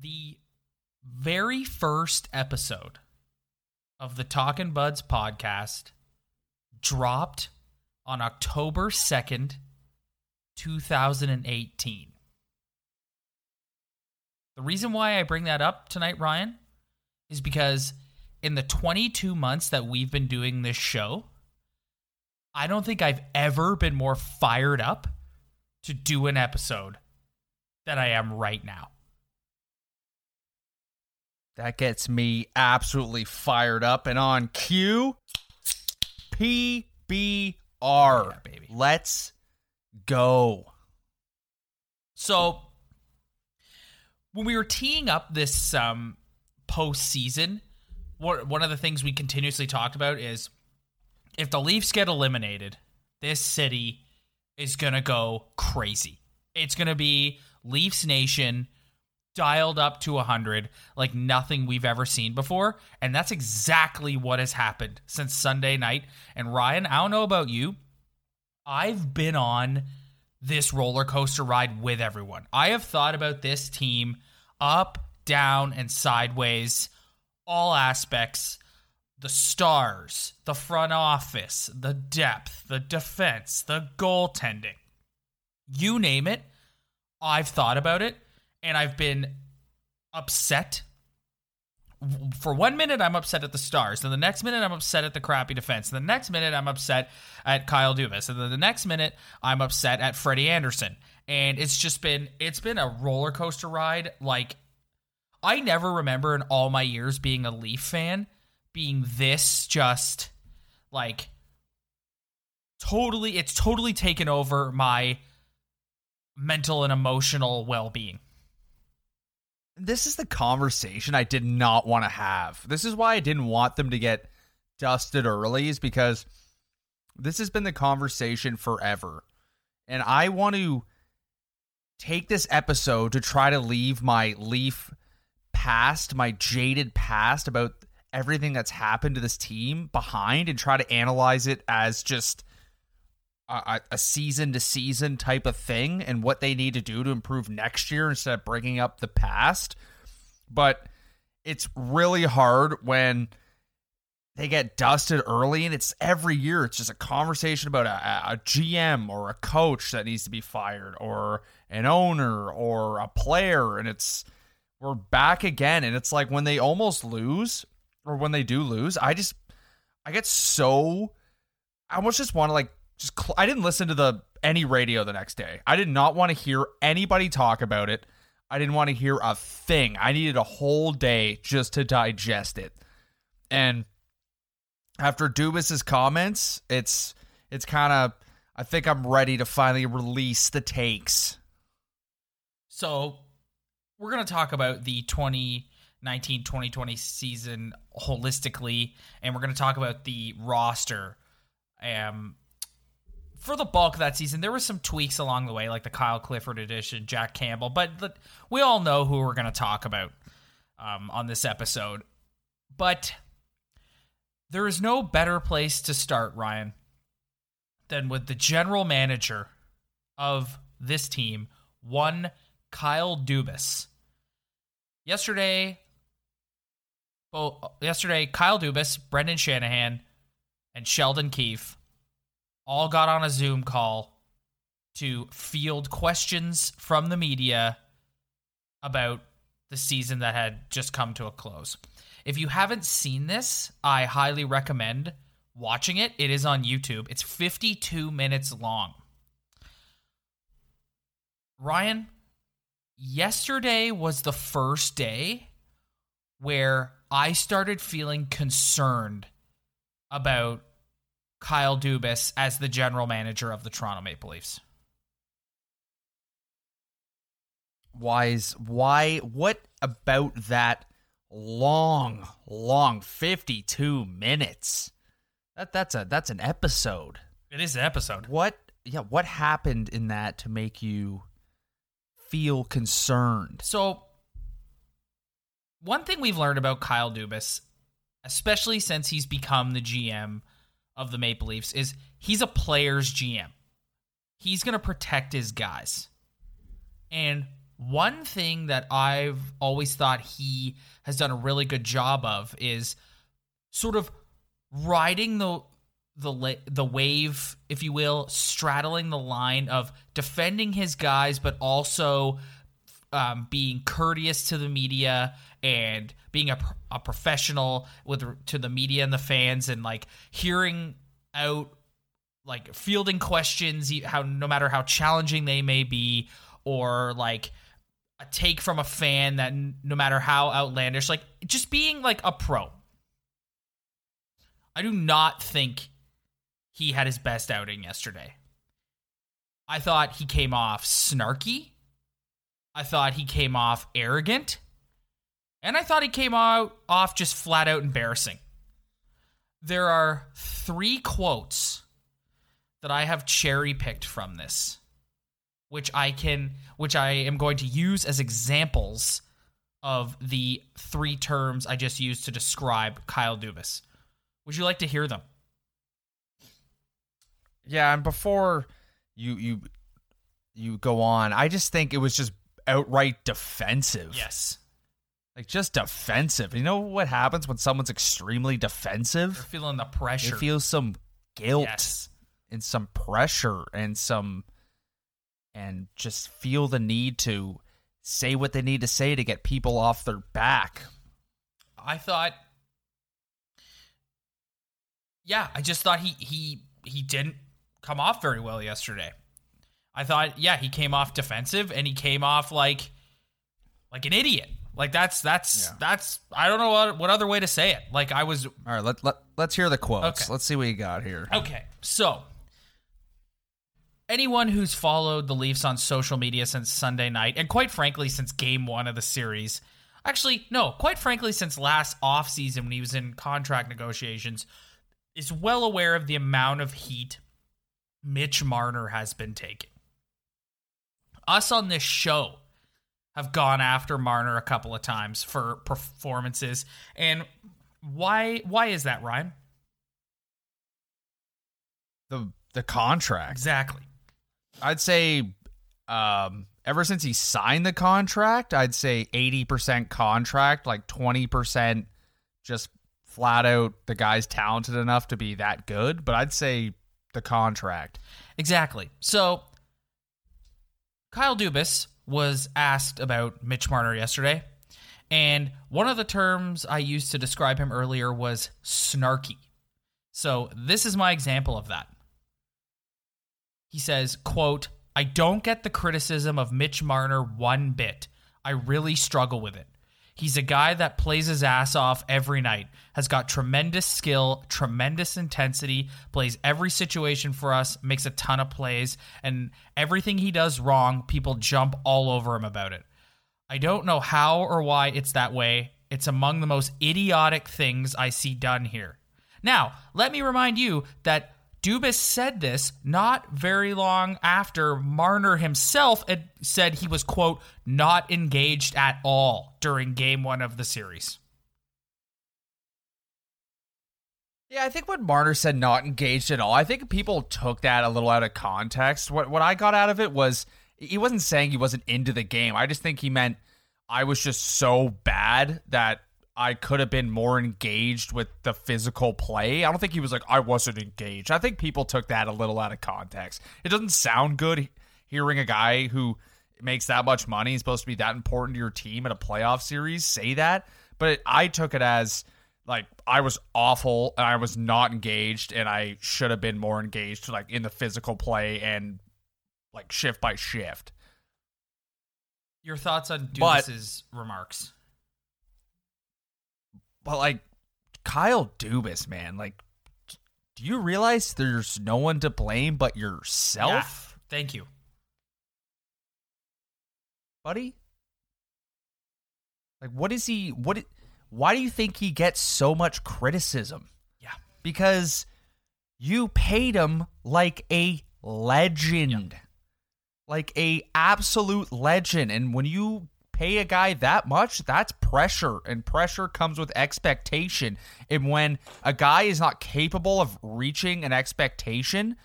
the very first episode of the Talkin' Buds podcast dropped on October 2nd, 2018. The reason why I bring that up tonight, Ryan, is because in the 22 months that we've been doing this show, I don't think I've ever been more fired up to do an episode than I am right now. That gets me absolutely fired up and on cue. PBR. Yeah, baby. Let's go. So when we were teeing up this um postseason, one one of the things we continuously talked about is if the Leafs get eliminated, this city is gonna go crazy. It's gonna be Leafs Nation dialed up to 100 like nothing we've ever seen before. And that's exactly what has happened since sunday night. And ryan i don't know about you. I've been on this roller coaster ride with everyone. I have thought about this team up down and sideways all aspects. The stars the front office the depth the defense the goaltending. You name it i've thought about it and I've been upset. For one minute, I'm upset at the Stars. Then the next minute, I'm upset at the crappy defense. The next minute, I'm upset at Kyle Dubas. And then the next minute, I'm upset at Freddy Andersen. And it's just been it's been a roller coaster ride. Like I never remember in all my years being a Leaf fan being this just like totally. It's totally taken over my mental and emotional well being. This is the conversation I did not want to have. This is why I didn't want them to get dusted early, is because this has been the conversation forever. And I want to take this episode to try to leave my leaf past, my jaded past about everything that's happened to this team behind and try to analyze it as just a, a season to season type of thing and what they need to do to improve next year instead of bringing up the past. But it's really hard when they get dusted early and it's every year it's just a conversation about a, a, gm or a coach that needs to be fired or an owner or a player and it's we're back again and it's like when they almost lose or when they do lose i just i get so i almost just want to like just cl- i didn't listen to the any radio the next day i did not want to hear anybody talk about it i didn't want to hear a thing i needed a whole day just to digest it and after Dubas's comments, it's it's kind of I think I'm ready to finally release the takes. So, we're going to talk about the 2019 2020 season holistically, and we're going to talk about the roster. Um, for the bulk of that season, there were some tweaks along the way, like the Kyle Clifford edition, Jack Campbell, but the, we all know who we're going to talk about um, on this episode. But there is no better place to start, Ryan, than with the general manager of this team, one Kyle Dubas. Yesterday, well, yesterday, Kyle Dubas, Brendan Shanahan, and Sheldon Keefe all got on a Zoom call to field questions from the media about the season that had just come to a close. If you haven't seen this, I highly recommend watching it. It is on YouTube. It's 52 minutes long. Ryan, yesterday was the first day where I started feeling concerned about Kyle Dubas as the general manager of the Toronto Maple Leafs. Why is why what about that long, long 52 minutes? That that's a that's an episode. It is an episode. What yeah, what happened in that to make you feel concerned? So, one thing we've learned about Kyle Dubas, especially since he's become the GM of the Maple Leafs, is he's a player's GM. He's going to protect his guys. And one thing that I've always thought he has done a really good job of is sort of riding the the the wave, if you will, straddling the line of defending his guys, but also um, being courteous to the media and being a, a professional with to the media and the fans, and like hearing out like fielding questions, how no matter how challenging they may be, or like a take from a fan that no matter how outlandish, like just being like a pro. I do not think he had his best outing yesterday. I thought he came off snarky. I thought he came off arrogant. And I thought he came out off just flat out embarrassing. There are three quotes that I have cherry picked from this, which I can which I am going to use as examples of the three terms I just used to describe Kyle Dubas. Would you like to hear them? Yeah, and before you you you go on, I just think it was just outright defensive. Yes. Like just defensive. You know what happens when someone's extremely defensive? They're feeling the pressure. They feel some guilt Yes. and some pressure and some and just feel the need to say what they need to say to get people off their back. I thought Yeah, I just thought he he he didn't come off very well yesterday. I thought yeah, he came off defensive and he came off like like an idiot. Like that's that's Yeah. that's I don't know what what other way to say it. Like I was All right, let, let let's hear the quotes. Okay. Let's see what you got here. Okay, so anyone who's followed the Leafs on social media since Sunday night, and quite frankly, since game one of the series, actually, no, quite frankly, since last offseason when he was in contract negotiations, is well aware of the amount of heat Mitch Marner has been taking. Us on this show have gone after Marner a couple of times for performances. And why why is that, Ryan? The the contract. Exactly. I'd say um ever since he signed the contract, I'd say 80% contract, like 20% just flat out the guy's talented enough to be that good, but I'd say the contract. Exactly. So Kyle Dubas was asked about Mitch Marner yesterday, and one of the terms I used to describe him earlier was snarky. So this is my example of that. He says, quote, I don't get the criticism of Mitch Marner one bit. I really struggle with it. He's a guy that plays his ass off every night, has got tremendous skill, tremendous intensity, plays every situation for us, makes a ton of plays, and everything he does wrong, people jump all over him about it. I don't know how or why it's that way. It's among the most idiotic things I see done here. Now, let me remind you that Dubas said this not very long after Marner himself said he was, quote, not engaged at all during game one of the series. Yeah, I think when Marner said not engaged at all, I think people took that a little out of context. What what I got out of it was he wasn't saying he wasn't into the game. I just think he meant I was just so bad that I could have been more engaged with the physical play. I don't think he was like I wasn't engaged. I think people took that a little out of context. It doesn't sound good hearing a guy who makes that much money, is supposed to be that important to your team at a playoff series, say that. But I took it as like I was awful and I was not engaged and I should have been more engaged like in the physical play and like shift by shift. Your thoughts on Dubas's remarks? But like Kyle Dubas, man, like do you realize there's no one to blame but yourself, Yeah, thank you. buddy? Like what is he what why do you think he gets so much criticism? Yeah. because you paid him like a legend like a absolute legend and when you pay a guy that much that's pressure and pressure comes with expectation and when a guy is not capable of reaching an expectation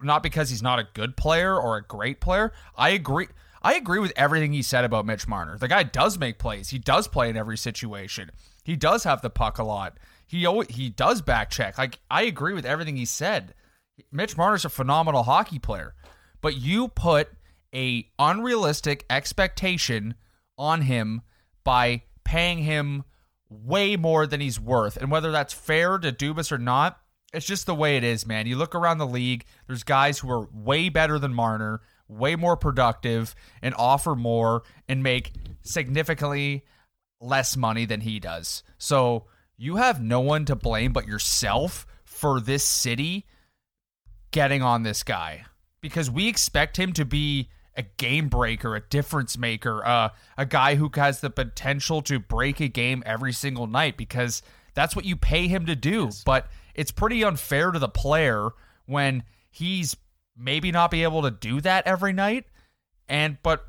not because he's not a good player or a great player i agree I agree with everything he said about Mitch Marner. The guy does make plays. He does play in every situation. He does have the puck a lot. He he does back check. Like I agree with everything he said. Mitch Marner's a phenomenal hockey player, but you put a unrealistic expectation on him by paying him way more than he's worth. And whether that's fair to Dubas or not, it's just the way it is, man. You look around the league, there's guys who are way better than Marner, way more productive, and offer more and make significantly less money than he does. So you have no one to blame but yourself for this city getting on this guy because we expect him to be a game breaker, a difference maker, uh, a guy who has the potential to break a game every single night because that's what you pay him to do. Yes. But it's pretty unfair to the player when he's maybe not be able to do that every night. And but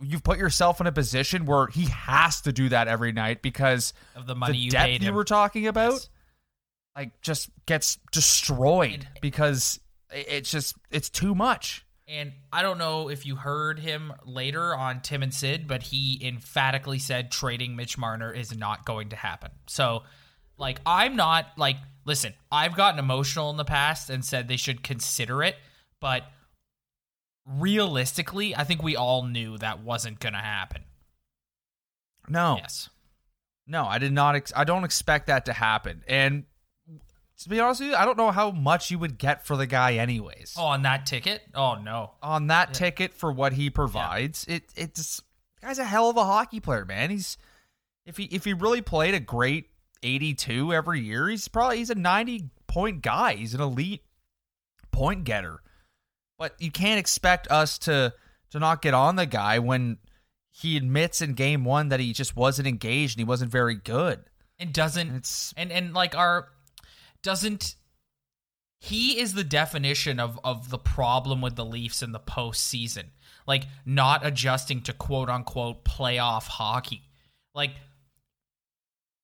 you've put yourself in a position where he has to do that every night because of the money the you debt paid you were talking about. Yes. Like just gets destroyed because it's just it's too much. And I don't know if you heard him later on Tim and Sid, but he emphatically said trading Mitch Marner is not going to happen. So, like, I'm not like, listen, I've gotten emotional in the past and said they should consider it, but realistically, I think we all knew that wasn't going to happen. No. Yes. No, I did not. Ex- I don't expect that to happen. And to be honest with you, I don't know how much you would get for the guy, anyways. Oh, on that ticket? Oh no, on that yeah. ticket for what he provides, yeah. it it's guy's a hell of a hockey player, man. He's if he if he really played a great eighty two every year, he's probably he's a ninety point guy. He's an elite point getter. But you can't expect us to to not get on the guy when he admits in game one that he just wasn't engaged and he wasn't very good. And doesn't it's and and like our doesn't he is the definition of of the problem with the Leafs in the postseason. Like not adjusting to quote unquote playoff hockey. Like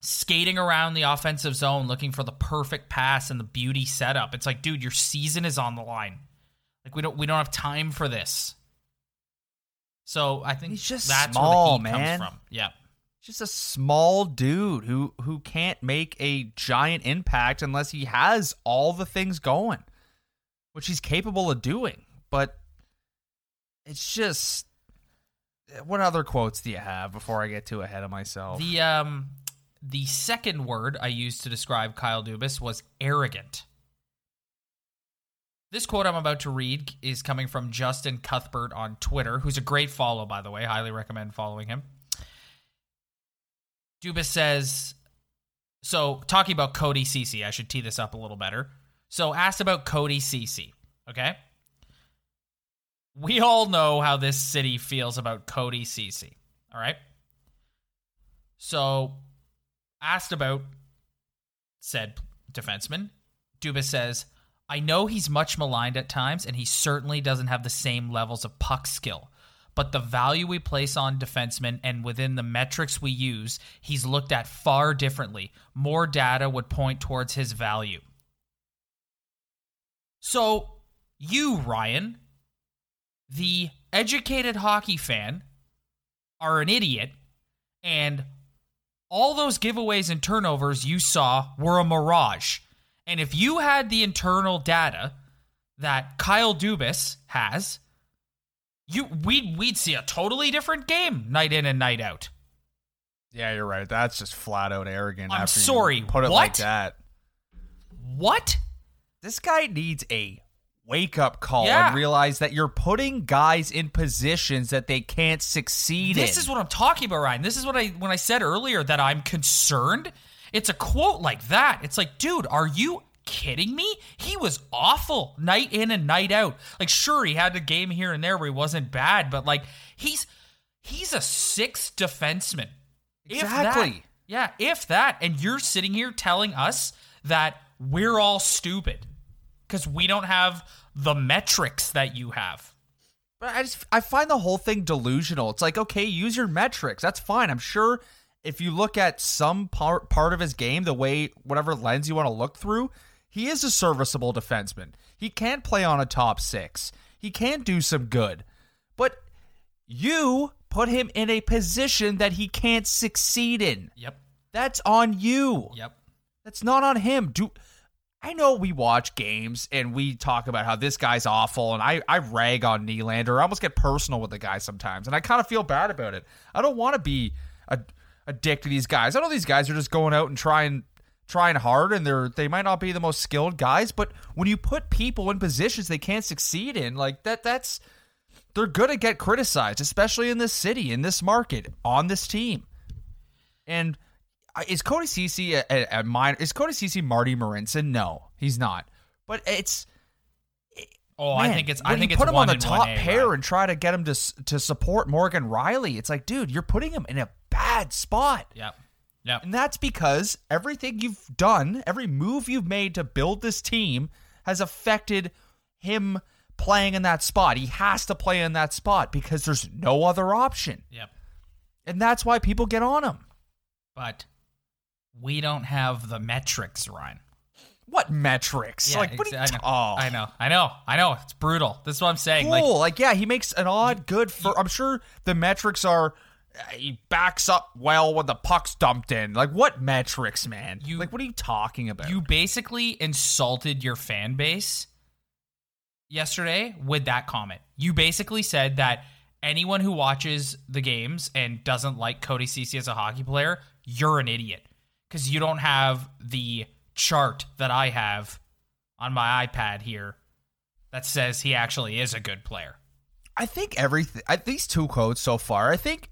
skating around the offensive zone looking for the perfect pass and the beauty setup. It's like, dude, your season is on the line. Like we don't we don't have time for this. So I think he's just that's small, where the heat man. comes from. Yeah just a small dude who who can't make a giant impact unless he has all the things going, which he's capable of doing. But it's just what other quotes do you have before I get too ahead of myself? The um the second word I used to describe Kyle Dubas was arrogant. This quote I'm about to read is coming from Justin Cuthbert on Twitter, who's a great follow, by the way. Highly recommend following him. Dubas says, so talking about Cody Ceci, I should tee this up a little better. So asked about Cody Ceci, okay? We all know how this city feels about Cody Ceci, all right? So asked about said defenseman, Dubas says, I know he's much maligned at times, and he certainly doesn't have the same levels of puck skill but the value we place on defensemen and within the metrics we use, he's looked at far differently. More data would point towards his value. So, you, Ryan, the educated hockey fan, are an idiot, and all those giveaways and turnovers you saw were a mirage. And if you had the internal data that Kyle Dubas has, you we'd we'd see a totally different game night in and night out. Yeah, you're right. That's just flat out arrogant. I'm sorry. put it what? like that. What? This guy needs a wake up call yeah. and realize that you're putting guys in positions that they can't succeed this in. is what I'm talking about, Ryan. This is what I when I said earlier that I'm concerned. It's a quote like that. It's like, dude, are you kidding me? He was awful night in and night out. Like, sure, he had a game here and there where he wasn't bad, but like he's he's a sixth defenseman. Exactly. yeah, if that. And you're sitting here telling us that we're all stupid because we don't have the metrics that you have. But I just I find the whole thing delusional. It's like, okay, use your metrics. That's fine. I'm sure if you look at some part part of his game, the way whatever lens you want to look through, he is a serviceable defenseman. He can play on a top six. He can do some good. But You put him in a position that he can't succeed in. Yep. That's on you. Yep. That's not on him. Do I know we watch games and we talk about how this guy's awful and I, I rag on Nylander. I almost get personal with the guy sometimes and I kind of feel bad about it. I don't want to be a, a dick to these guys. I know these guys are just going out and trying trying hard and they're they might not be the most skilled guys, but when you put people in positions they can't succeed in, like that that's they're gonna get criticized, especially in this city, in this market, on this team. And uh, is Cody Ceci a, a, a minor? Is Cody Ceci Marty Marinson? No, he's not. But it's Oh, I think it's. I think you it's put him on the top 1A, pair right? and try to get him to to support Morgan Rielly. It's like, dude, you're putting him in a bad spot. Yep. Yep. And that's because everything you've done, every move you've made to build this team has affected him playing in that spot. He has to play in that spot because there's no other option. Yep. And that's why people get on him. But we don't have the metrics, Ryan. What metrics? Yeah, like, what you I, know, oh. I know. I know. I know. It's brutal. This is what I'm saying. Cool. Like, Like, yeah, he makes an odd, good. For, I'm sure the metrics are. He backs up well when the puck's dumped in. Like, what metrics, man? You- like, what are you talking about? you basically insulted your fan base yesterday with that comment. You basically said that anyone who watches the games and doesn't like Cody Ceci as a hockey player, you're an idiot because you don't have the chart that I have on my iPad here that says he actually is a good player. I think everything. These two quotes so far. I think.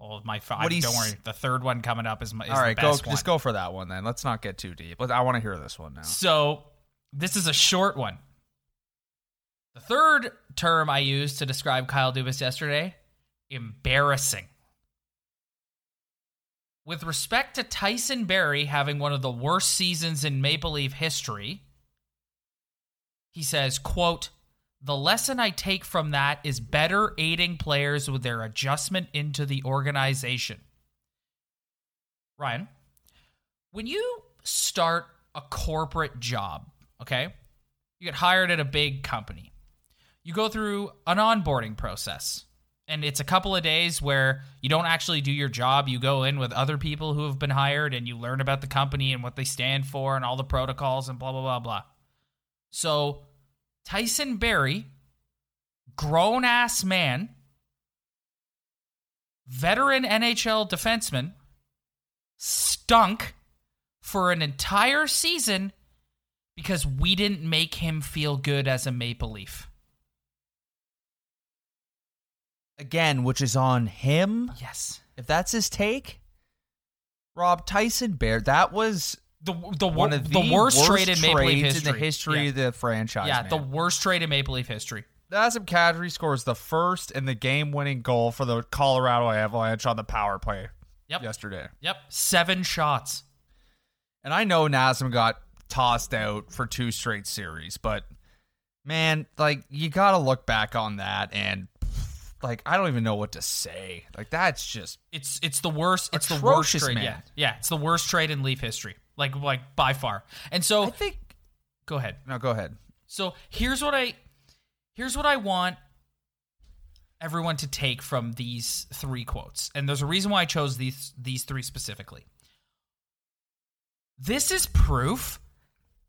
Well, my fi- What don't worry, the third one coming up is my is all right, go one. just go for that one then. Let's not get too deep. I want to hear this one now. So this is a short one. The third term I used to describe Kyle Dubas yesterday embarrassing. With respect to Tyson Barrie having one of the worst seasons in Maple Leaf history, he says, quote, the lesson I take from that is better aiding players with their adjustment into the organization. Ryan, when you start a corporate job, okay, you get hired at a big company. You go through an onboarding process, and it's a couple of days where you don't actually do your job. You go in with other people who have been hired, and you learn about the company and what they stand for and all the protocols and blah, blah, blah, blah. So, Tyson Barrie, grown ass man, veteran NHL defenseman, stunk for an entire season because we didn't make him feel good as a Maple Leaf. Again, which is on him. Yes. If that's his take, Rob Tyson Bear. That was The the, one of the, worst, trade in Maple Leaf history. in the history Yeah, of the franchise. yeah man. the worst trade in Maple Leaf history. Nazem Kadri scores the first and the game-winning goal for the Colorado Avalanche on the power play Yep. yesterday. Yep. Seven shots. And I know Nazem got tossed out for two straight series, but man, like you got to look back on that and like I don't even know what to say. Like that's just It's it's the worst. It's the worst trade. man. Yeah, yeah. It's the worst trade in Leaf history. Like like by far. And so I think go ahead. no, go ahead. So here's what I here's what I want everyone to take from these three quotes. And there's a reason why I chose these these three specifically. This is proof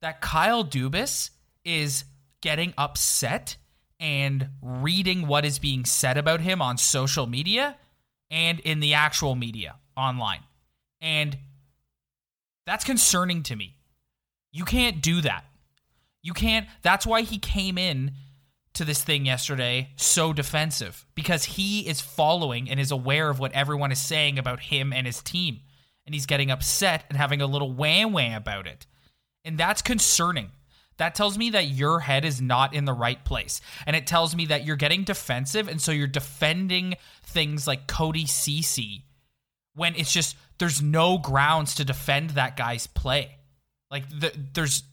that Kyle Dubas is getting upset and reading what is being said about him on social media and in the actual media online. And that's concerning to me. You can't do that. You can't. That's why he came in to this thing yesterday so defensive because he is following and is aware of what everyone is saying about him and his team. And he's getting upset and having a little wham wham about it. And that's concerning. That tells me that your head is not in the right place. And it tells me that you're getting defensive. And so you're defending things like Cody Ceci when it's just, there's no grounds to defend that guy's play. Like the, there's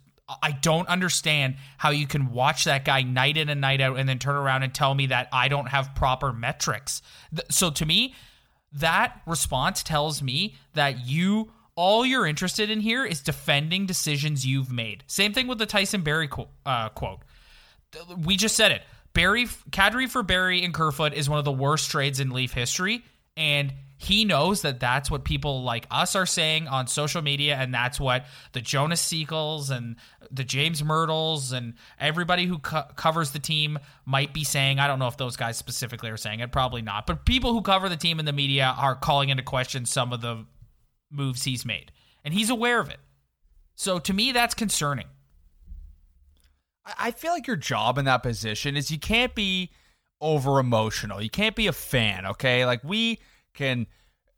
I don't understand how you can watch that guy night in and night out and then turn around and tell me that I don't have proper metrics. So to me, that response tells me that you all you're interested in here is defending decisions you've made. Same thing with the Tyson Barrie uh, quote. We just said it. Barrie Kadri for Barrie and Kerfoot is one of the worst trades in Leaf history, and he knows that that's what people like us are saying on social media, and that's what the Jonas siegels and the James Mirtles and everybody who co- covers the team might be saying. I don't know if those guys specifically are saying it, probably not, but people who cover the team in the media are calling into question some of the moves he's made, and he's aware of it. So to me, that's concerning. I feel like your job in that position is you can't be over emotional. You can't be a fan, okay? Like we can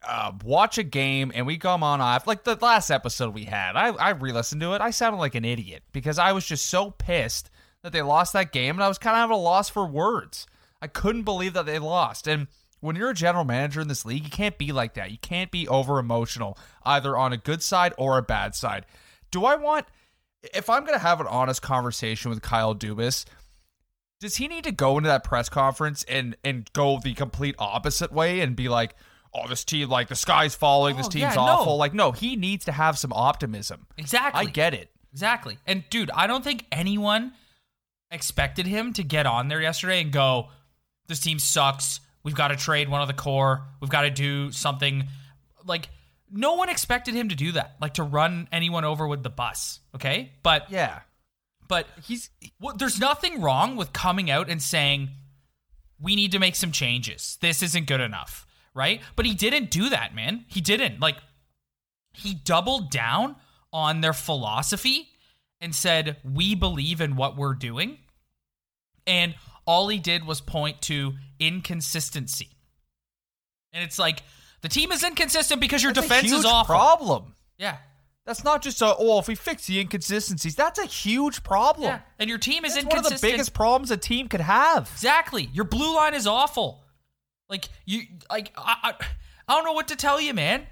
uh, watch a game and we come on off like the last episode we had. I I re-listened to it. I sounded like an idiot because I was just so pissed that they lost that game and I was kind of at a loss for words. I couldn't believe that they lost. And when you're a general manager in this league, you can't be like that. You can't be over emotional either on a good side or a bad side. Do I want if I'm going to have an honest conversation with Kyle Dubas, does he need to go into that press conference and and go the complete opposite way and be like, "Oh, this team like the sky's falling, this Oh, team's yeah, no. awful." Like, no, he needs to have some optimism. Exactly. I get it. Exactly. And dude, I don't think anyone expected him to get on there yesterday and go, "This team sucks. We've got to trade one of the core. We've got to do something." Like no one expected him to do that, like to run anyone over with the bus. Okay, but Yeah. but he's well, there's nothing wrong with coming out and saying we need to make some changes. This isn't good enough, right? But he didn't do that, man. He didn't. Like he doubled down on their philosophy and said, "We believe in what we're doing." And all he did was point to inconsistency. And it's like the team is inconsistent because your That's a defense huge is awful. problem. yeah. That's not just a oh, if we fix the inconsistencies, that's a huge problem. Yeah. And your team is That's one of the biggest problems a team could have. Exactly. Your blue line is awful. Like you, like I, I, I don't know what to tell you, man.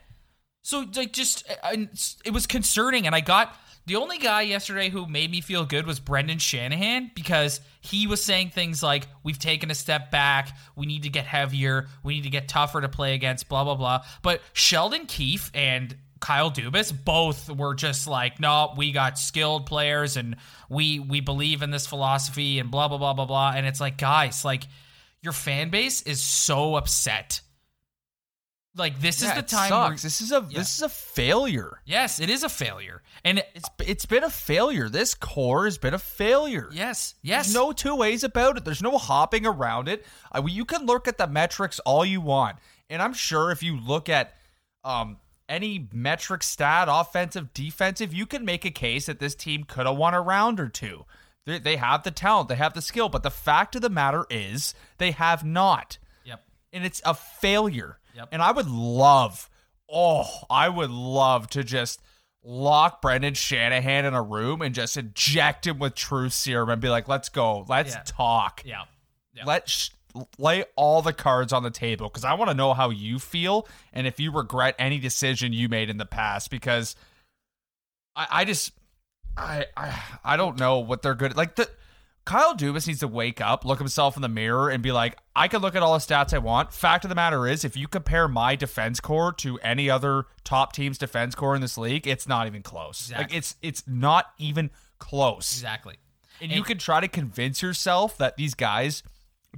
So like, just I, it was concerning, and I got the only guy yesterday who made me feel good was Brendan Shanahan because he was saying things like, "We've taken a step back. We need to get heavier. We need to get tougher to play against." Blah blah blah. But Sheldon Keefe and Kyle Dubas both were just like, no, we got skilled players and we we believe in this philosophy and blah blah blah blah blah. And it's like, guys, like your fan base is so upset. Like this Yeah, is the time. where- This is a Yeah. this is a failure. yes, it is a failure. And it, It's it's been a failure. This core has been a failure. yes, yes, There's no two ways about it. There's no hopping around it. I you can look at the metrics all you want, and I'm sure if you look at um, any metric stat, offensive, defensive, you can make a case that this team could have won a round or two. They, they have the talent, they have the skill, but the fact of the matter is they have not, Yep. and it's a failure. Yep. And I would love, oh, I would love to just lock Brendan Shanahan in a room and just inject him with truth serum and be like, let's go, let's Yeah. talk. Yeah. Yeah. Let sh- lay all the cards on the table because I want to know how you feel and if you regret any decision you made in the past because I, I just I, I I don't know what they're good like the Kyle Dubas needs to wake up, look himself in the mirror, and be like, I can look at all the stats I want. Fact of the matter is, if you compare my defense core to any other top team's defense core in this league, it's not even close. Like it's it's not even close. Exactly. And you can try to convince yourself that these guys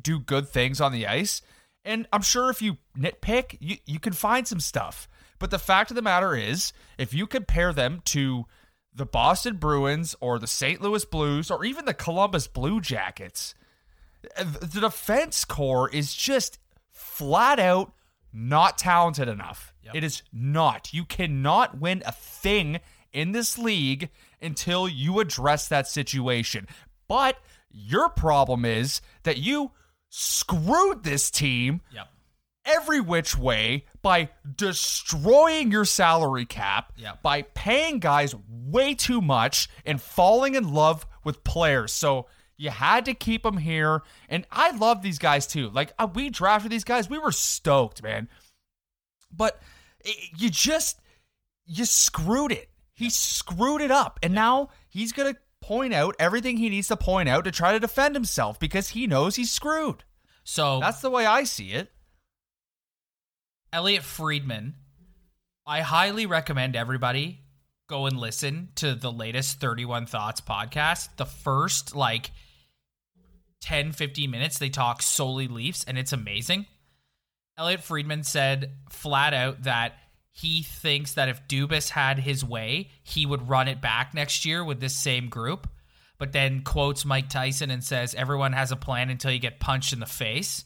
do good things on the ice. And I'm sure if you nitpick, you, you can find some stuff. But the fact of the matter is, if you compare them to the Boston Bruins or the St. Louis Blues or even the Columbus Blue Jackets, the defense core is just flat out not talented enough. Yep. It is not. You cannot win a thing in this league until you address that situation. But your problem is that you screwed this team Yep. Every which way by destroying your salary cap, Yep. by paying guys way too much and falling in love with players. So you had to keep them here. And I love these guys too. Like uh, we drafted these guys, we were stoked, man. But you just you screwed it. He screwed it up. And now he's going to point out everything he needs to point out to try to defend himself because he knows he's screwed. So That's the way I see it. Elliotte Friedman, I highly recommend everybody go and listen to the latest 31 Thoughts podcast. The first, like, 10, 15 minutes, they talk solely Leafs, and it's amazing. Elliotte Friedman said flat out that he thinks that if Dubas had his way, he would run it back next year with this same group. But then quotes Mike Tyson and says, Everyone has a plan until you get punched in the face.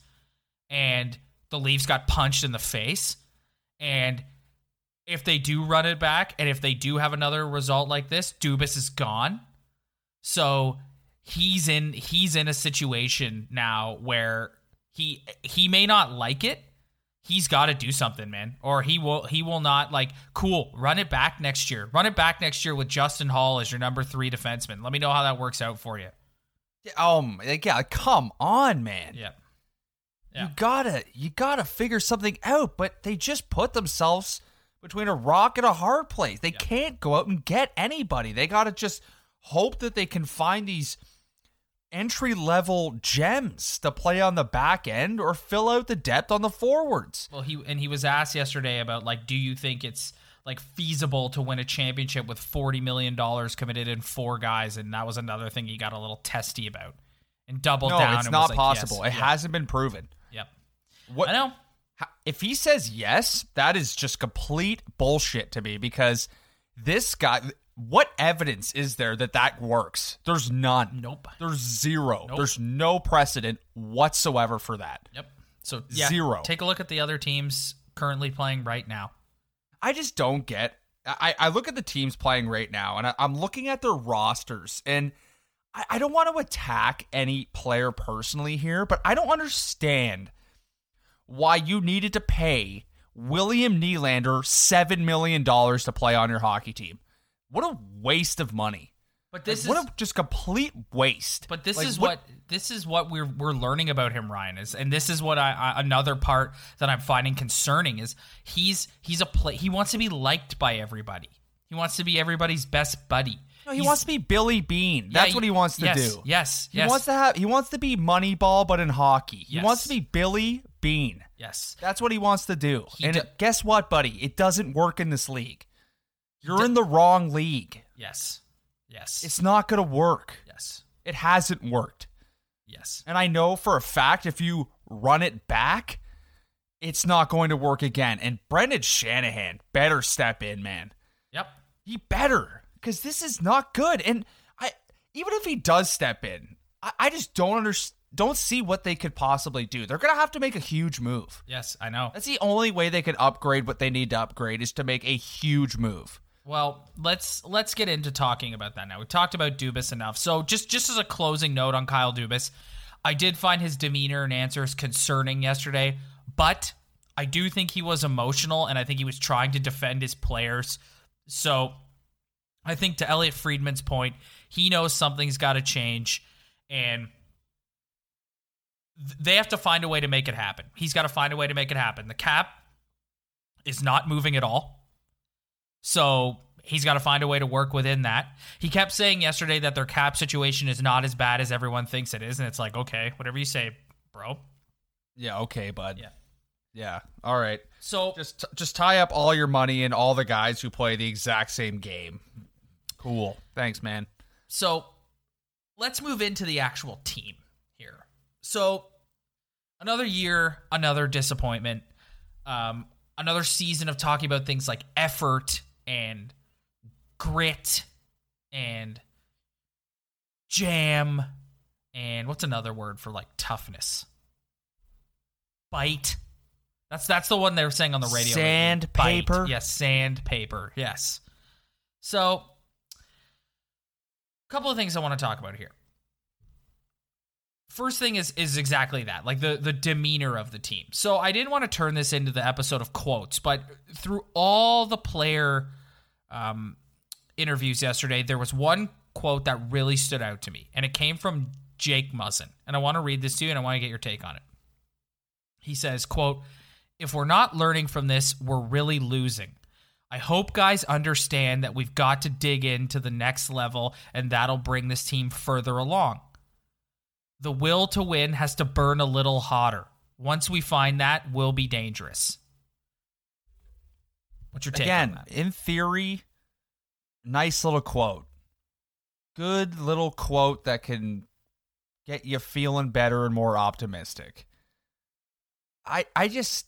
And the Leafs got punched in the face. And if they do run it back and if they do have another result like this, Dubas is gone. So he's in he's in a situation now where he he may not like it. He's got to do something, man, or he will he will not like cool. Run it back next year. Run it back next year with Justin Holl as your number three defenseman. Let me know how that works out for you. Um, yeah, come on, man. Yeah. Yeah. You gotta you gotta figure something out, but they just put themselves between a rock and a hard place. They can't go out and get anybody. They gotta just hope that they can find these entry level gems to play on the back end or fill out the depth on the forwards. Well, he and he was asked yesterday about like, do you think it's like feasible to win a championship with forty million dollars committed in four guys? And that was another thing he got a little testy about and doubled no, down. it's and not was like, possible. yes, it yeah, hasn't been proven. What I know. If he says yes, that is just complete bullshit to me because this guy. What evidence is there that that works? There's none. Nope. There's zero. Nope. There's no precedent whatsoever for that. Yep. So yeah, Zero. Take a look at the other teams currently playing right now. I just don't get. I, I look at the teams playing right now, and I, I'm looking at their rosters, and I, I don't want to attack any player personally here, but I don't understand why you needed to pay William Nylander seven million dollars to play on your hockey team. What a waste of money! But this Like, is what a just complete waste. But this Like, is what, this is what we're we're learning about him, Ryan. Is and this is what I, I another part that I'm finding concerning is he's he's a play he wants to be liked by everybody. He wants to be everybody's best buddy. No, he He's- wants to be Billy Beane. Yeah, That's what he wants to yes, do. Yes, He yes, wants to have. He wants to be Moneyball, but in hockey. He Yes. wants to be Billy Beane. yes. That's what he wants to do. He and do- it- guess what, buddy? It doesn't work in this league. You're in the wrong league. Yes. Yes. It's not going to work. yes. It hasn't worked. Yes. And I know for a fact if you run it back, it's not going to work again. And Brendan Shanahan better step in, man. Yep. He better because this is not good. And I even if he does step in, I, I just don't under, don't see what they could possibly do. They're gonna have to make a huge move. Yes, I know. That's the only way they could upgrade what they need to upgrade is to make a huge move. Well, let's let's get into talking about that now. We talked about Dubas enough. So just just as a closing note on Kyle Dubas, I did find his demeanor and answers concerning yesterday, but I do think he was emotional and I think he was trying to defend his players. So I think to Elliotte Friedman's point, he knows something's got to change and they have to find a way to make it happen. He's got to find a way to make it happen. The cap is not moving at all. So he's got to find a way to work within that. He kept saying yesterday that their cap situation is not as bad as everyone thinks it is. And it's like, okay, whatever you say, bro. Yeah, okay, bud. Yeah. Yeah. All right. So Just just tie up all your money in all the guys who play the exact same game. Cool. Thanks, man. So let's move into the actual team. So another year, another disappointment. Um, another season of talking about things like effort and grit and jam and what's another word for like toughness? Bite. That's that's the one they were saying on the radio. Sandpaper? Yes, sandpaper. Yes. So a couple of things I want to talk about here. First thing is is exactly that, like the the demeanor of the team. So I didn't want to turn this into the episode of quotes, but through all the player um, interviews yesterday, there was one quote that really stood out to me, and it came from Jake Muzzin. And I want to read this to you, and I want to get your take on it. He says, "quote If we're not learning from this, we're really losing." I hope guys understand that we've got to dig into the next level and that'll bring this team further along. The will to win has to burn a little hotter. Once we find that, we'll be dangerous. What's your take on Again, in theory, nice little quote. Good little quote that can get you feeling better and more optimistic. I I just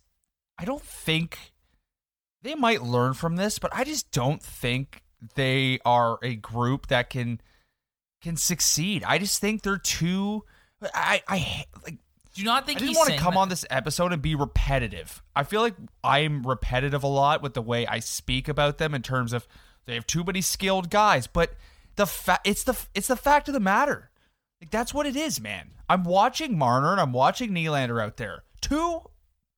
I don't think they might learn from this, but I just don't think they are a group that can can succeed. I just think they're too I I like Do not think I didn't want to come that- on this episode and be repetitive. I feel like I'm repetitive a lot with the way I speak about them in terms of they have too many skilled guys, but the fa- it's the it's the fact of the matter. Like that's what it is, man. I'm watching Marner and I'm watching Nylander out there. Two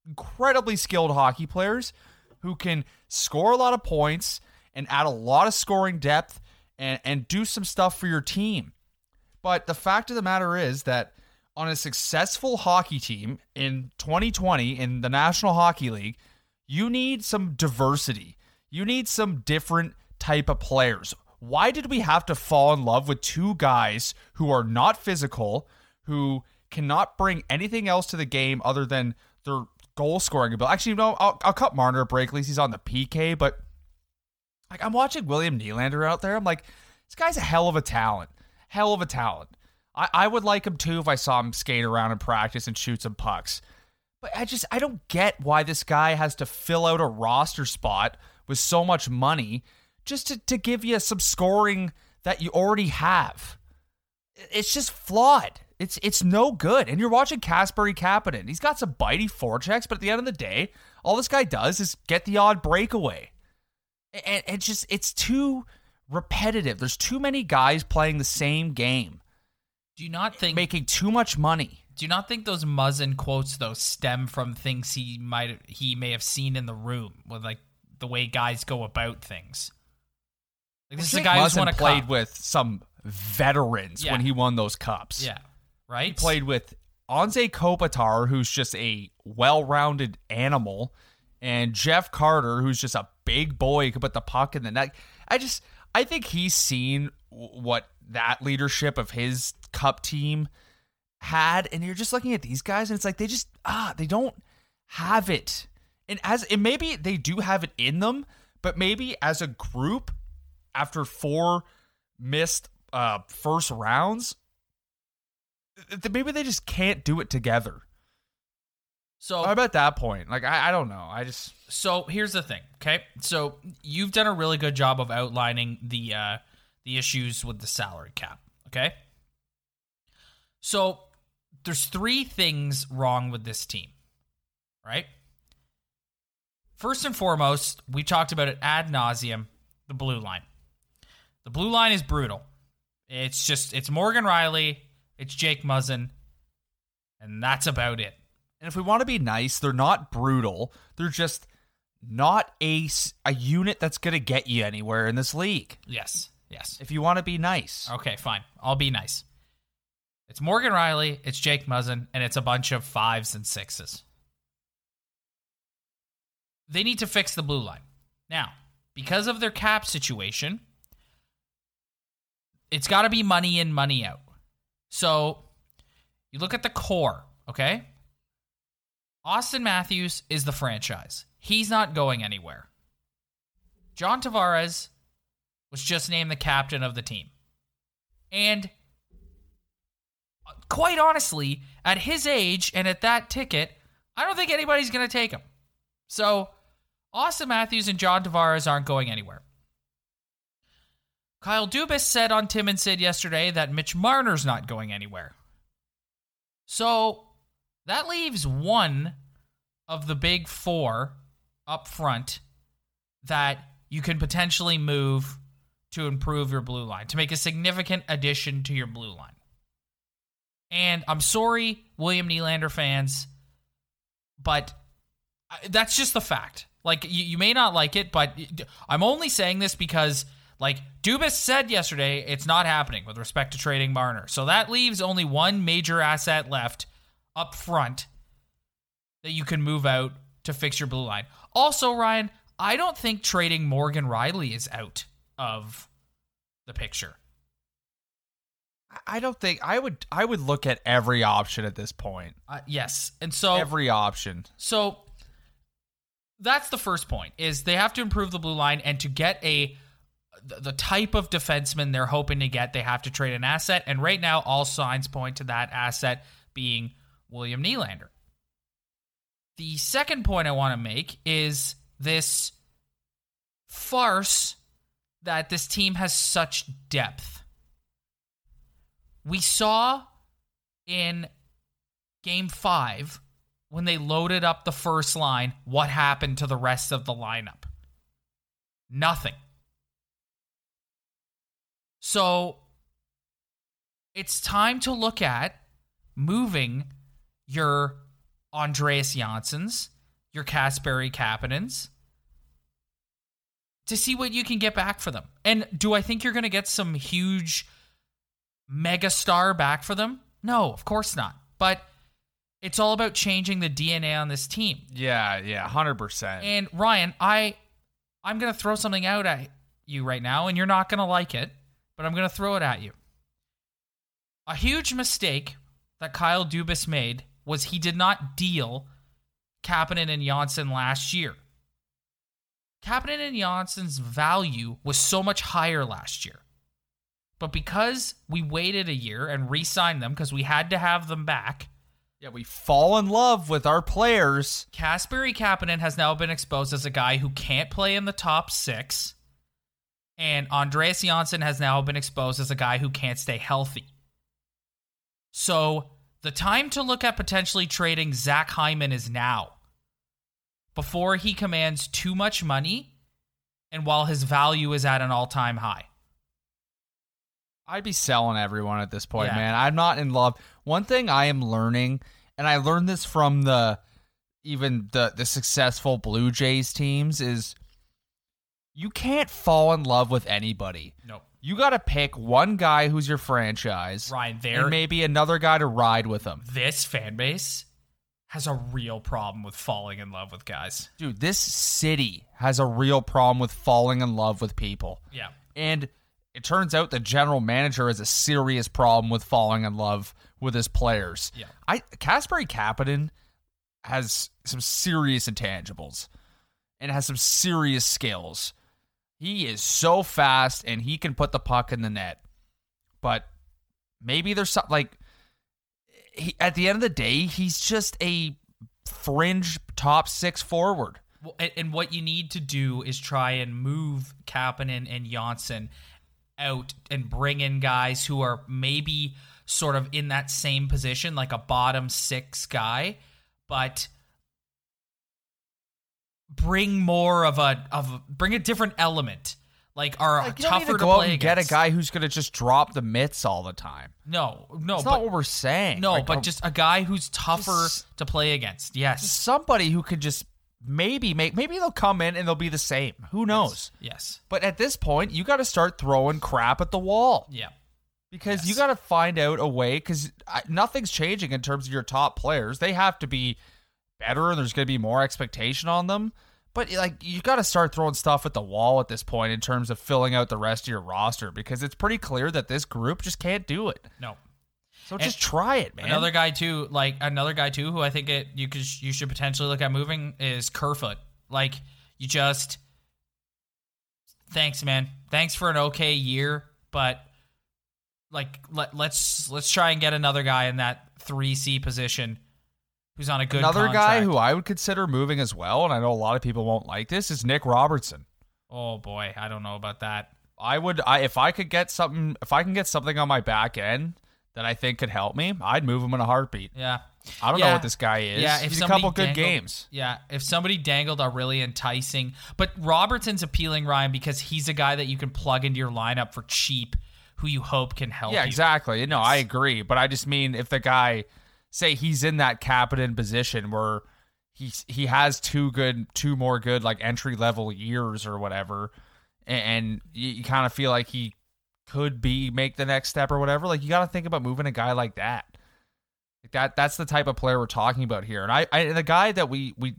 incredibly skilled hockey players who can score a lot of points and add a lot of scoring depth and, and do some stuff for your team. But the fact of the matter is that on a successful hockey team in 2020 in the National Hockey League, you need some diversity. You need some different type of players. Why did we have to fall in love with two guys who are not physical, who cannot bring anything else to the game other than their goal scoring ability? Actually, no, I'll, I'll cut Marner break. At least he's on the PK, but like I'm watching William Nylander out there. I'm like, this guy's a hell of a talent. Hell of a talent. I, I would like him too if I saw him skate around in practice and shoot some pucks. But I just I don't get why this guy has to fill out a roster spot with so much money just to, to give you some scoring that you already have. It's just flawed. It's it's no good. And you're watching Kasperi Kapanen. He's got some bitey forechecks, but at the end of the day, all this guy does is get the odd breakaway. And it's just it's too repetitive. There's too many guys playing the same game, Do you not think making too much money. Do you not think those Muzzin quotes though stem from things he might he may have seen in the room with like the way guys go about things? Like this is a guy who's Muzzin won a played cup. with some veterans Yeah. when he won those cups. yeah, right. He played with Anze Kopitar, who's just a well-rounded animal, and Jeff Carter, who's just a big boy who could put the puck in the net. I just, I think he's seen what that leadership of his cup team had, and you're just looking at these guys, and it's like they just ah, they don't have it. And as and maybe they do have it in them, but maybe as a group, after four missed uh first rounds, maybe they just can't do it together. so I'm at that point. Like I, I don't know. I just so here's the thing, okay? So you've done a really good job of outlining the uh the issues with the salary cap, okay? So there's three things wrong with this team, right? First and foremost, we talked about it ad nauseum, the blue line. The blue line is brutal. It's just it's Morgan Rielly, it's Jake Muzzin, and that's about it. and if we want to be nice, they're not brutal. They're just not a, a unit that's going to get you anywhere in this league. Yes. Yes. If you want to be nice. Okay, fine. I'll be nice. It's Morgan Rielly, it's Jake Muzzin, and it's a bunch of fives and sixes. They need to fix the blue line. Now, because of their cap situation, it's got to be money in, money out. So you look at the core, okay? Auston Matthews is the franchise. He's not going anywhere. John Tavares was just named the captain of the team. And uh, quite honestly, at his age and at that ticket, I don't think anybody's going to take him. So, Auston Matthews and John Tavares aren't going anywhere. Kyle Dubas said on Tim and Sid yesterday that Mitch Marner's not going anywhere. So, that leaves one of the big four up front that you can potentially move to improve your blue line, to make a significant addition to your blue line. And I'm sorry, William Nylander fans, but uh, that's just the fact. Like, you, you may not like it, but I'm only saying this because, like, Dubas said yesterday, it's not happening with respect to trading Marner. So that leaves only one major asset left up front that you can move out to fix your blue line. Also, Ryan, I don't think trading Morgan Rielly is out of the picture. I- don't think I would I would look at every option at this point. Uh, yes, and so Every option. so that's the first point is they have to improve the blue line and to get a the, the type of defenseman they're hoping to get. They have to trade an asset, and right now all signs point to that asset being William Nylander. The second point I want to make is this farce that this team has such depth. We saw in game five when they loaded up the first line what happened to the rest of the lineup. Nothing. So it's time to look at moving your Andreas Johnssons, your Kasperi Kapanens, to see what you can get back for them. And do I think you're going to get some huge mega star back for them? No, of course not. But it's all about changing the DNA on this team. Yeah, yeah, hundred percent. And Ryan, I I'm going to throw something out at you right now and you're not going to like it, but I'm going to throw it at you. A huge mistake that Kyle Dubas made was he did not deal Kapanen and Johnsson last year. Kapanen and Johnsson's value was so much higher last year. But because we waited a year and re signed them because we had to have them back, Yeah, we fall in love with our players. Kasperi Kapanen has now been exposed as a guy who can't play in the top six. And Andreas Johnsson has now been exposed as a guy who can't stay healthy. So the time to look at potentially trading Zach Hyman is now. Before he commands too much money and while his value is at an all time high. I'd be selling everyone at this point, Yeah. man. I'm not in love. One thing I am learning, and I learned this from the even the the successful Blue Jays teams, is you can't fall in love with anybody. No. You got to pick one guy who's your franchise, Ryan, there and maybe another guy to ride with him. this fan base has a real problem with falling in love with guys. Dude, this city has a real problem with falling in love with people. Yeah. And it turns out the general manager has a serious problem with falling in love with his players. Yeah. I Kasperi Kapanen has some serious intangibles and has some serious skills. He is so fast and he can put the puck in the net. But maybe there's something like he, at the end of the day, he's just a fringe top six forward. And, and what you need to do is try and move Kapanen and Johnsson out and bring in guys who are maybe sort of in that same position, like a bottom six guy, but bring more of a of a, bring a different element, like are Like, you don't need tougher to to, go out play and get a guy who's going to just drop the mitts all the time. No, no, That's but not what we're saying. no, Like, but a- just a guy who's tougher Just- to play against. Yes, somebody who could just maybe make maybe they'll come in and they'll be the same. Who knows? yes, But at this point, you got to start throwing crap at the wall yeah, because you got to find out a way because nothing's changing in terms of your top players. They have to be better, and there's going to be more expectation on them. But like you got to start throwing stuff at the wall at this point in terms of filling out the rest of your roster because it's pretty clear that this group just can't do it. no. So And just try it, man. Another guy too, like another guy too, who I think it you could you should potentially look at moving is Kerfoot. Like you just, thanks, man. Thanks for an okay year, but like let let's let's try and get another guy in that three C position who's on a good Another guy who I would consider moving as well, and I know a lot of people won't like this, is Nick Robertson. Oh boy, I don't know about that. I would, I if I could get something, if I can get something on my back end that I think could help me, I'd move him in a heartbeat. Yeah. I don't know what this guy is. Yeah, if He's a couple good games. Yeah, if somebody dangled a really enticing, but Robertson's appealing, Ryan, because he's a guy that you can plug into your lineup for cheap, who you hope can help. Yeah, you. exactly. No, I agree, but I just mean if the guy, say he's in that captain position where he's he has two good, two more good like entry level years or whatever, and, and you, you kind of feel like he could be make the next step or whatever. Like you got to think about moving a guy like that. Like that that's the type of player we're talking about here. And I, I the guy that we we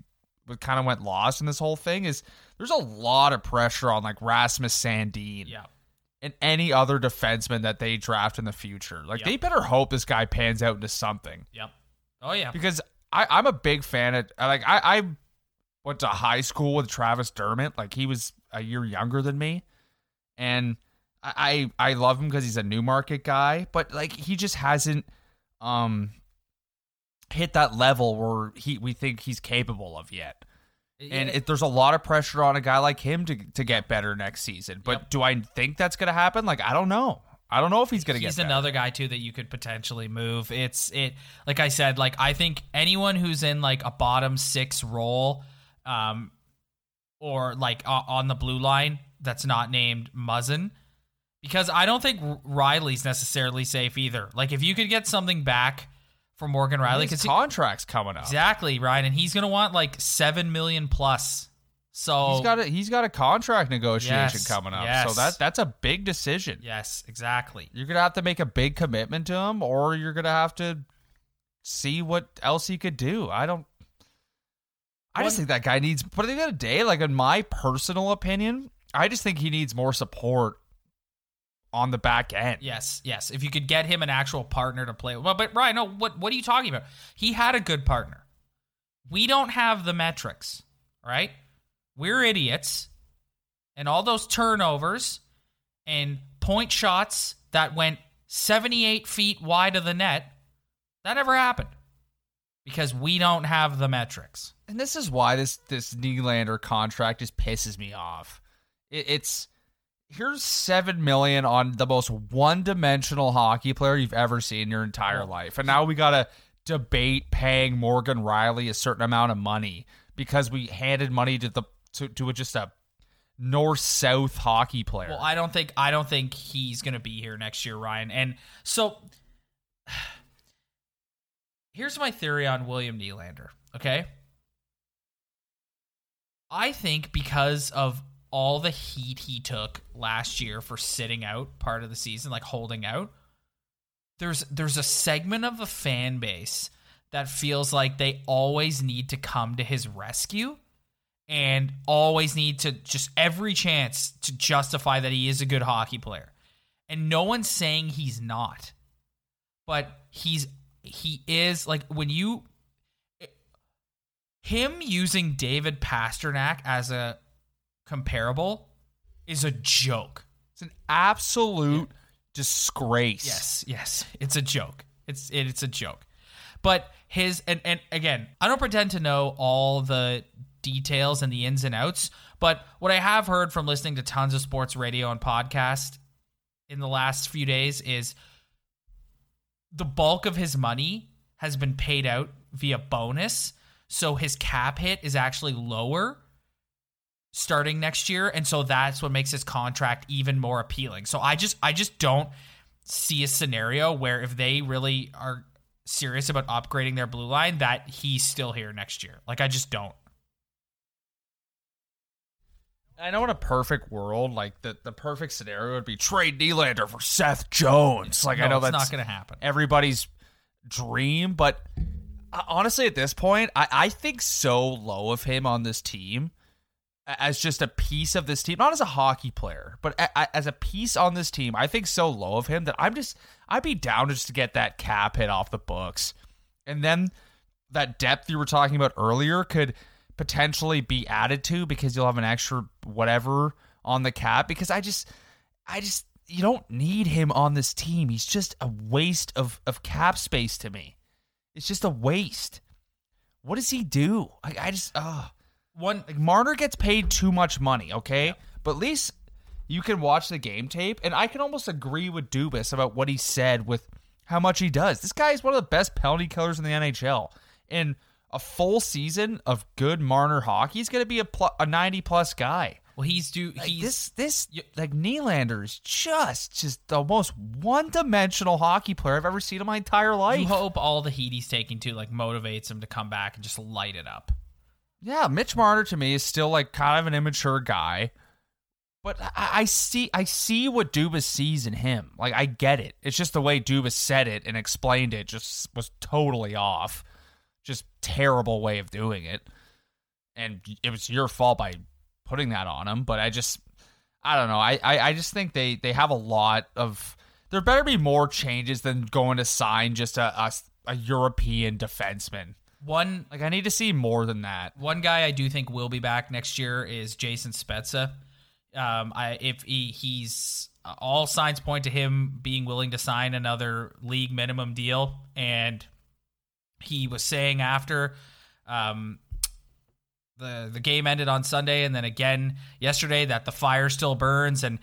kind of went lost in this whole thing is there's a lot of pressure on like Rasmus Sandin Yeah. And any other defenseman that they draft in the future. Like Yep. they better hope this guy pans out into something Yep. Oh yeah. because I, I'm a big fan of like I, I went to high school with Travis Dermott. Like he was a year younger than me, and I I love him because he's a Newmarket guy, but like he just hasn't um hit that level where he we think he's capable of yet. And it, there's a lot of pressure on a guy like him to to get better next season. But Yep. do I think that's going to happen? Like I don't know. I don't know if he's going to get. he's better. another guy too that you could potentially move. It's it like I said, like I think anyone who's in like a bottom six role, um, or like uh, on the blue line that's not named Muzzin, because I don't think Rielly's necessarily safe either. Like if you could get something back from Morgan Rielly, His because contract's coming up. exactly Ryan, and he's gonna want like seven million plus. So He's got a he's got a contract negotiation Yes, coming up. yes. So that that's a big decision. yes, exactly. You're gonna have to make a big commitment to him, or you're gonna have to see what else he could do. I don't. I just think that guy needs. But at the end of the day, like in my personal opinion, I just think he needs more support on the back end. Yes, yes. If you could get him an actual partner to play with. Well, but Ryan, no, what what are you talking about? He had a good partner. We don't have the metrics, right? We're idiots. And all those turnovers and point shots that went 78 feet wide of the net, that never happened. Because we don't have the metrics. and this is why this this Nylander contract just pisses me off. It, it's here's seven million on the most one dimensional hockey player you've ever seen in your entire life, and now we gotta debate paying Morgan Rielly a certain amount of money because we handed money to the to, to just a north south hockey player. Well, I don't think I don't think he's going to be here next year, Ryan. And so here's my theory on William Nylander, okay? I think because of all the heat he took last year for sitting out part of the season, like holding out, there's there's a segment of the fan base that feels like they always need to come to his rescue and always need to just every chance to justify that he is a good hockey player. And no one's saying he's not. But he's he is like when you him using David Pastrnak as a comparable is a joke. it's an absolute disgrace. Yes, yes, it's a joke. It's it, it's a joke. But his and and again, I don't pretend to know all the details and the ins and outs, but what I have heard from listening to tons of sports radio and podcast in the last few days is the bulk of his money has been paid out via bonus, so his cap hit is actually lower starting next year and so that's what makes his contract even more appealing. So I just I just don't see a scenario where if they really are serious about upgrading their blue line that he's still here next year. Like I just don't. I know in a perfect world, like the, the perfect scenario would be trade Nylander for Seth Jones. Like I know that's not going to happen. everybody's dream, but uh, honestly, at this point, I, I think so low of him on this team as just a piece of this team, not as a hockey player, but a, a- as a piece on this team. I think so low of him that I'm just I'd be down just to get that cap hit off the books, and then that depth you were talking about earlier could potentially be added to because you'll have an extra whatever on the cap because I just I just you don't need him on this team. He's just a waste of of cap space to me. It's just a waste. What does he do? I, I just uh One like Marner gets paid too much money, okay? But at least you can watch the game tape and I can almost agree with Dubas about what he said with how much he does. This guy is one of the best penalty killers in the NHL. And a full season of good Marner hockey, he's going to be a pl- a 90 plus guy. well he's do Like he's this this like Nylander is just just the most one dimensional hockey player I've ever seen in my entire life. you hope all the heat he's taking too like motivates him to come back and just light it up. Yeah, Mitch Marner to me is still like kind of an immature guy. But I, I see I see what Dubas sees in him. Like I get it. It's just the way Dubas said it and explained it just was totally off. Just terrible way of doing it. And it was your fault by putting that on him. But I just I don't know. I, I, I just think they, they have a lot of there better be more changes than going to sign just a, a, a European defenseman. One Like I need to see more than that. one guy I do think will be back next year is Jason Spezza. Um, I if he, he's all signs point to him being willing to sign another league minimum deal, and he was saying after um, the the game ended on Sunday, and then again yesterday that the fire still burns, and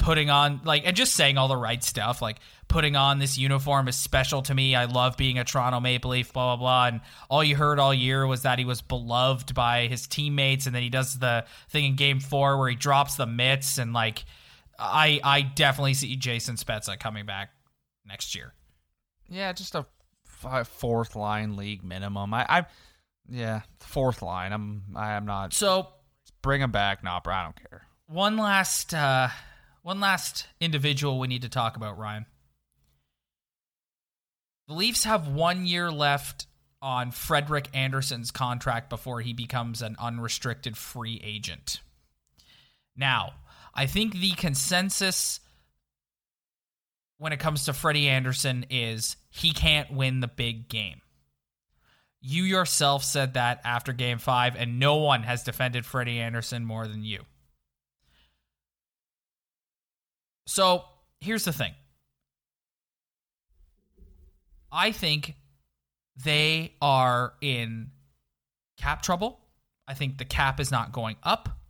putting on like and just saying all the right stuff, like putting on this uniform is special to me. I love being a Toronto Maple Leaf, blah blah blah. And all you heard all year was that he was beloved by his teammates, and then he does the thing in Game Four where he drops the mitts, and like I I definitely see Jason Spezza coming back next year. Yeah, just a f- fourth line league minimum. I, I, yeah, fourth line. I'm, I am not. So bring him back, Nopper. I don't care. One last, uh, one last individual we need to talk about, Ryan. The Leafs have one year left on Frederik Andersen's contract before he becomes an unrestricted free agent. Now, I think the consensus when it comes to Freddy Andersen is he can't win the big game. You yourself said that after game five, and no one has defended Freddy Andersen more than you. So here's the thing I think they are in cap trouble. I think the cap is not going up.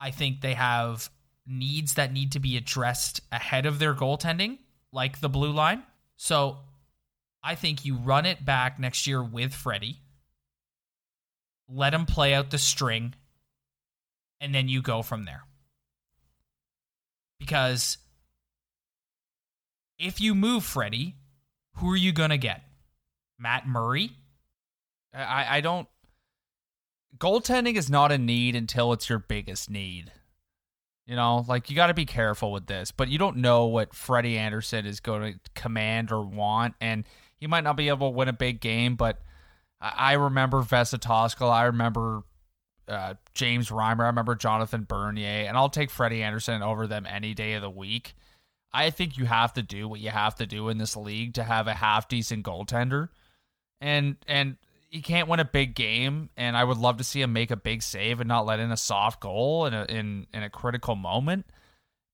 I think they have needs that need to be addressed ahead of their goaltending, like the blue line. So I think you run it back next year with Freddie, let him play out the string, and then you go from there. Because if you move Freddie, who are you going to get? Matt Murray? I, I don't. Goaltending is not a need until it's your biggest need. You know, like you got to be careful with this, but you don't know what Freddy Andersen is going to command or want, and he might not be able to win a big game. But I, I remember Vesa Toskala, I remember uh, James Reimer, I remember Jonathan Bernier, and I'll take Freddy Andersen over them any day of the week. I think you have to do what you have to do in this league to have a half decent goaltender, and and he can't win a big game, and I would love to see him make a big save and not let in a soft goal in a in in a critical moment.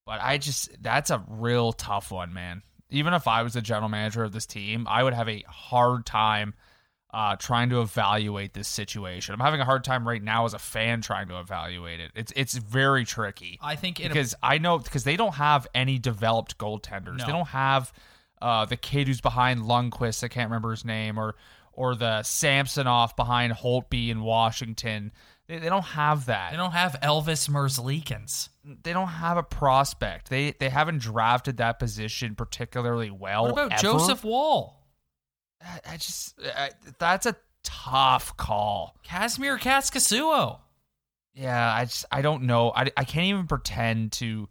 But I just that's a real tough one, man. Even if I was the general manager of this team, I would have a hard time uh, trying to evaluate this situation. I'm having a hard time right now as a fan trying to evaluate it. It's it's very tricky. I think because a- I know because they don't have any developed goaltenders. No. They don't have uh, the kid who's behind Lundqvist. I can't remember his name or or the Samsonov behind Holtby in Washington. They, they don't have that. They don't have Elvis Merzlikins. They don't have a prospect. They they haven't drafted that position particularly well. What about ever. Joseph Woll? I, I just I, that's a tough call. Kasimir Kaskisuo. Yeah, I just I don't know. I, I can't even pretend to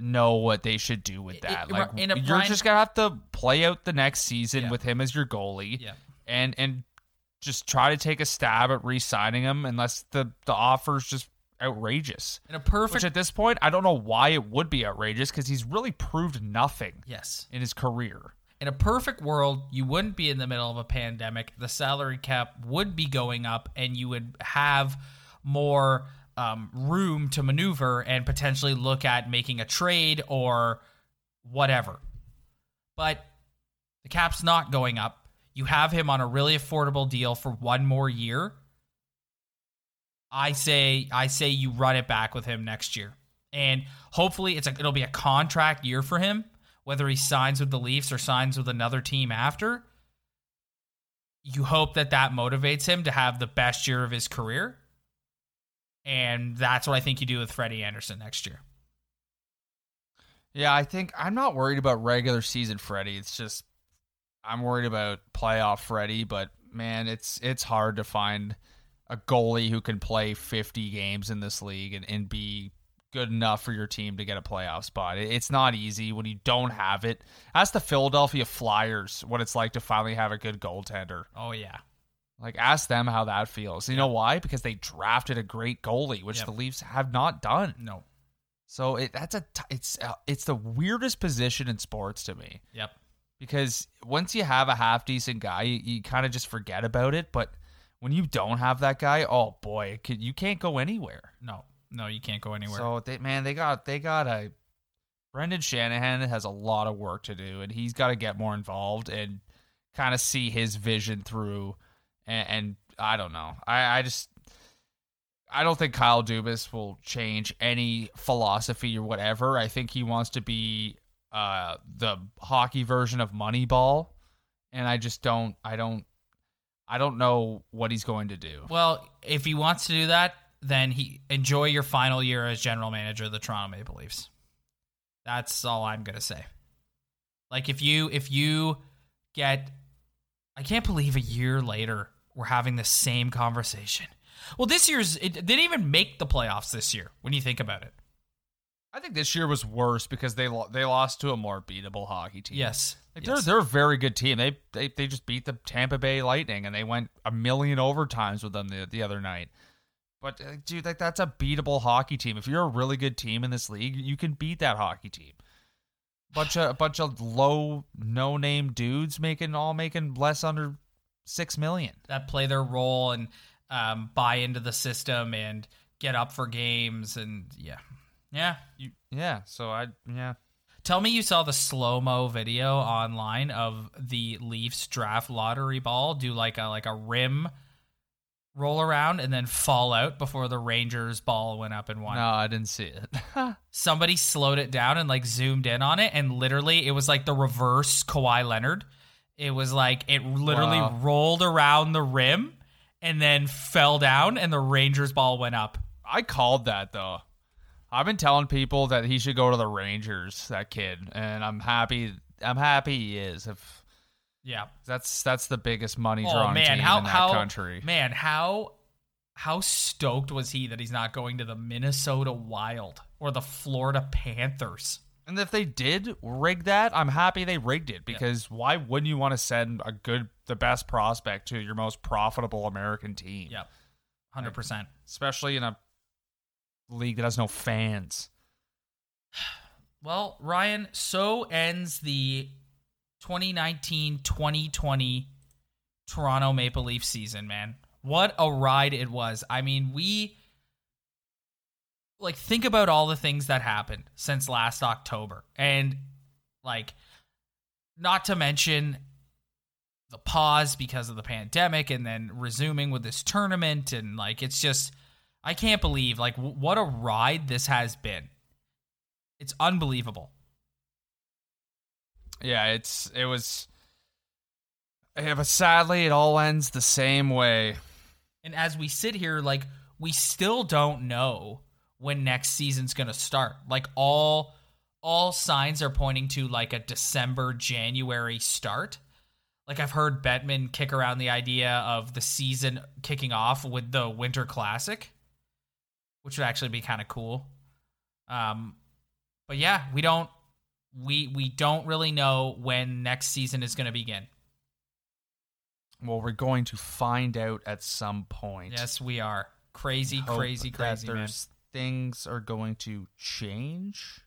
know what they should do with that. It, like you're Brian, just gonna have to play out the next season yeah. with him as your goalie. Yeah and and just try to take a stab at re-signing him unless the the offer's just outrageous. In a perfect Which at this point, I don't know why it would be outrageous because he's really proved nothing. Yes. In his career. In a perfect world, you wouldn't be in the middle of a pandemic. The salary cap would be going up, and you would have more um, room to maneuver and potentially look at making a trade or whatever. But the cap's not going up. You have him on a really affordable deal for one more year. I say I say you run it back with him next year. And hopefully it's a, it'll be a contract year for him, whether he signs with the Leafs or signs with another team after. You hope that that motivates him to have the best year of his career. And that's what I think you do with Freddy Andersen next year. Yeah, I think I'm not worried about regular season Freddie. It's just I'm worried about playoff Freddie, but man, it's it's hard to find a goalie who can play 50 games in this league and, and be good enough for your team to get a playoff spot. It's not easy when you don't have it. Ask the Philadelphia Flyers what it's like to finally have a good goaltender. Oh yeah. Like ask them how that feels. You know why? Because they drafted a great goalie, which yep. the Leafs have not done. No. So it, that's a t- it's uh, it's the weirdest position in sports to me. Yep because once you have a half decent guy, you, you kind of just forget about it. But when you don't have that guy, oh boy, you can't go anywhere. No, no, you can't go anywhere. So they man, they got they got a Brendan Shanahan has a lot of work to do, and he's got to get more involved and kind of see his vision through. And, and I don't know. I I just I don't think Kyle Dubas will change any philosophy or whatever. I think he wants to be uh the hockey version of Moneyball, and I just don't. I don't. I don't know what he's going to do. well, if he wants to do that, then he enjoy your final year as general manager of the Toronto Maple Leafs. That's all I'm gonna say. Like if you if you get, I can't believe a year later we're having the same conversation. Well, this year's it they didn't even make the playoffs this year. When you think about it, I think this year was worse because they lo- they lost to a more beatable hockey team. yes, Like yes. they're they're a very good team. They they they just beat the Tampa Bay Lightning and they went a million overtimes with them the the other night. But uh, dude, like that's a beatable hockey team. If you're a really good team in this league, you can beat that hockey team. Bunch of a bunch of low no name dudes making all making less under six million. that play their role and um, buy into the system and get up for games and yeah, yeah. You, yeah. So I yeah. Tell me you saw the slow mo video online of the Leafs draft lottery ball do like a like a rim roll around and then fall out before the Rangers ball went up and won. No, I didn't see it. Somebody slowed it down and like zoomed in on it and literally it was like the reverse Kawhi Leonard. It was like it literally Wow. rolled around the rim and then fell down and the Rangers ball went up. I called that though. I've been telling people that he should go to the Rangers, that kid, and I'm happy. I'm happy he is. If Yeah. that's that's the biggest money Oh drawing man, team how in that how country. man how how stoked was he that he's not going to the Minnesota Wild or the Florida Panthers? And if they did rig that, I'm happy they rigged it because why wouldn't you want to send a good, the best prospect to your most profitable American team? Yep, hundred percent. especially in a league that has no fans. Well, Ryan, so ends the 2019-2020 Toronto Maple Leaf season, man. What a ride it was. I mean, we like think about all the things that happened since last October. And like not to mention the pause because of the pandemic and then resuming with this tournament and like it's just I can't believe like w- what a ride this has been. It's unbelievable. Yeah, it's it was. Yeah, but sadly, it all ends the same way. And as we sit here, like we still don't know when next season's gonna start. Like all all signs are pointing to like a December, January start. Like I've heard Bettman kick around the idea of the season kicking off with the Winter Classic, which would actually be kind of cool. Um, but yeah, we don't we we don't really know when next season is going to begin. Well, we're going to find out at some point. Yes, we are crazy, Hope crazy, crazy there's things are going to change.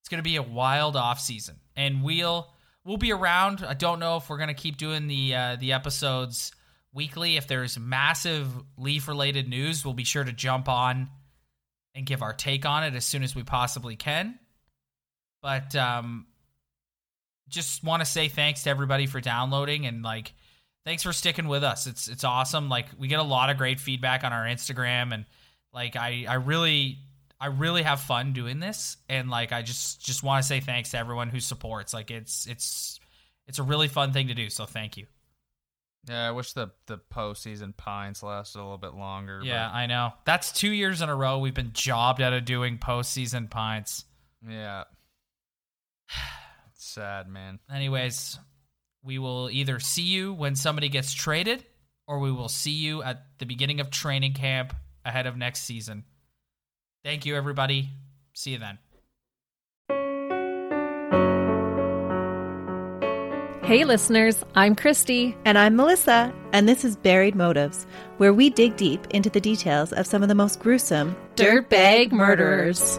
It's going to be a wild off season, and we'll we'll be around. I don't know if we're going to keep doing the uh, the episodes weekly. If there's massive leaf related news, we'll be sure to jump on and give our take on it as soon as we possibly can. But um, just want to say thanks to everybody for downloading and like thanks for sticking with us. It's it's awesome. Like we get a lot of great feedback on our Instagram and like I I really I really have fun doing this and like I just just want to say thanks to everyone who supports. Like it's it's it's a really fun thing to do. So thank you. Yeah, I wish the the postseason pines lasted a little bit longer. but- Yeah, I know. That's 2 years in a row we've been jobbed out of doing postseason pints. yeah. It's sad, man. Anyways, we will either see you when somebody gets traded or we will see you at the beginning of training camp ahead of next season. Thank you, everybody. See you then. Hey, listeners, I'm Christy. And I'm Melissa, and this is Buried Motives, where we dig deep into the details of some of the most gruesome Dirtbag Murderers.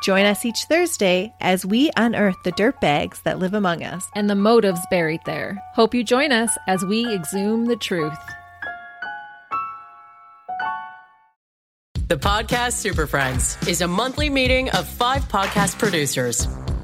Join us each Thursday as we unearth the dirt bags that live among us. And the motives buried there. Hope you join us as we exhume the truth. The Podcast Super Friends is a monthly meeting of five podcast producers.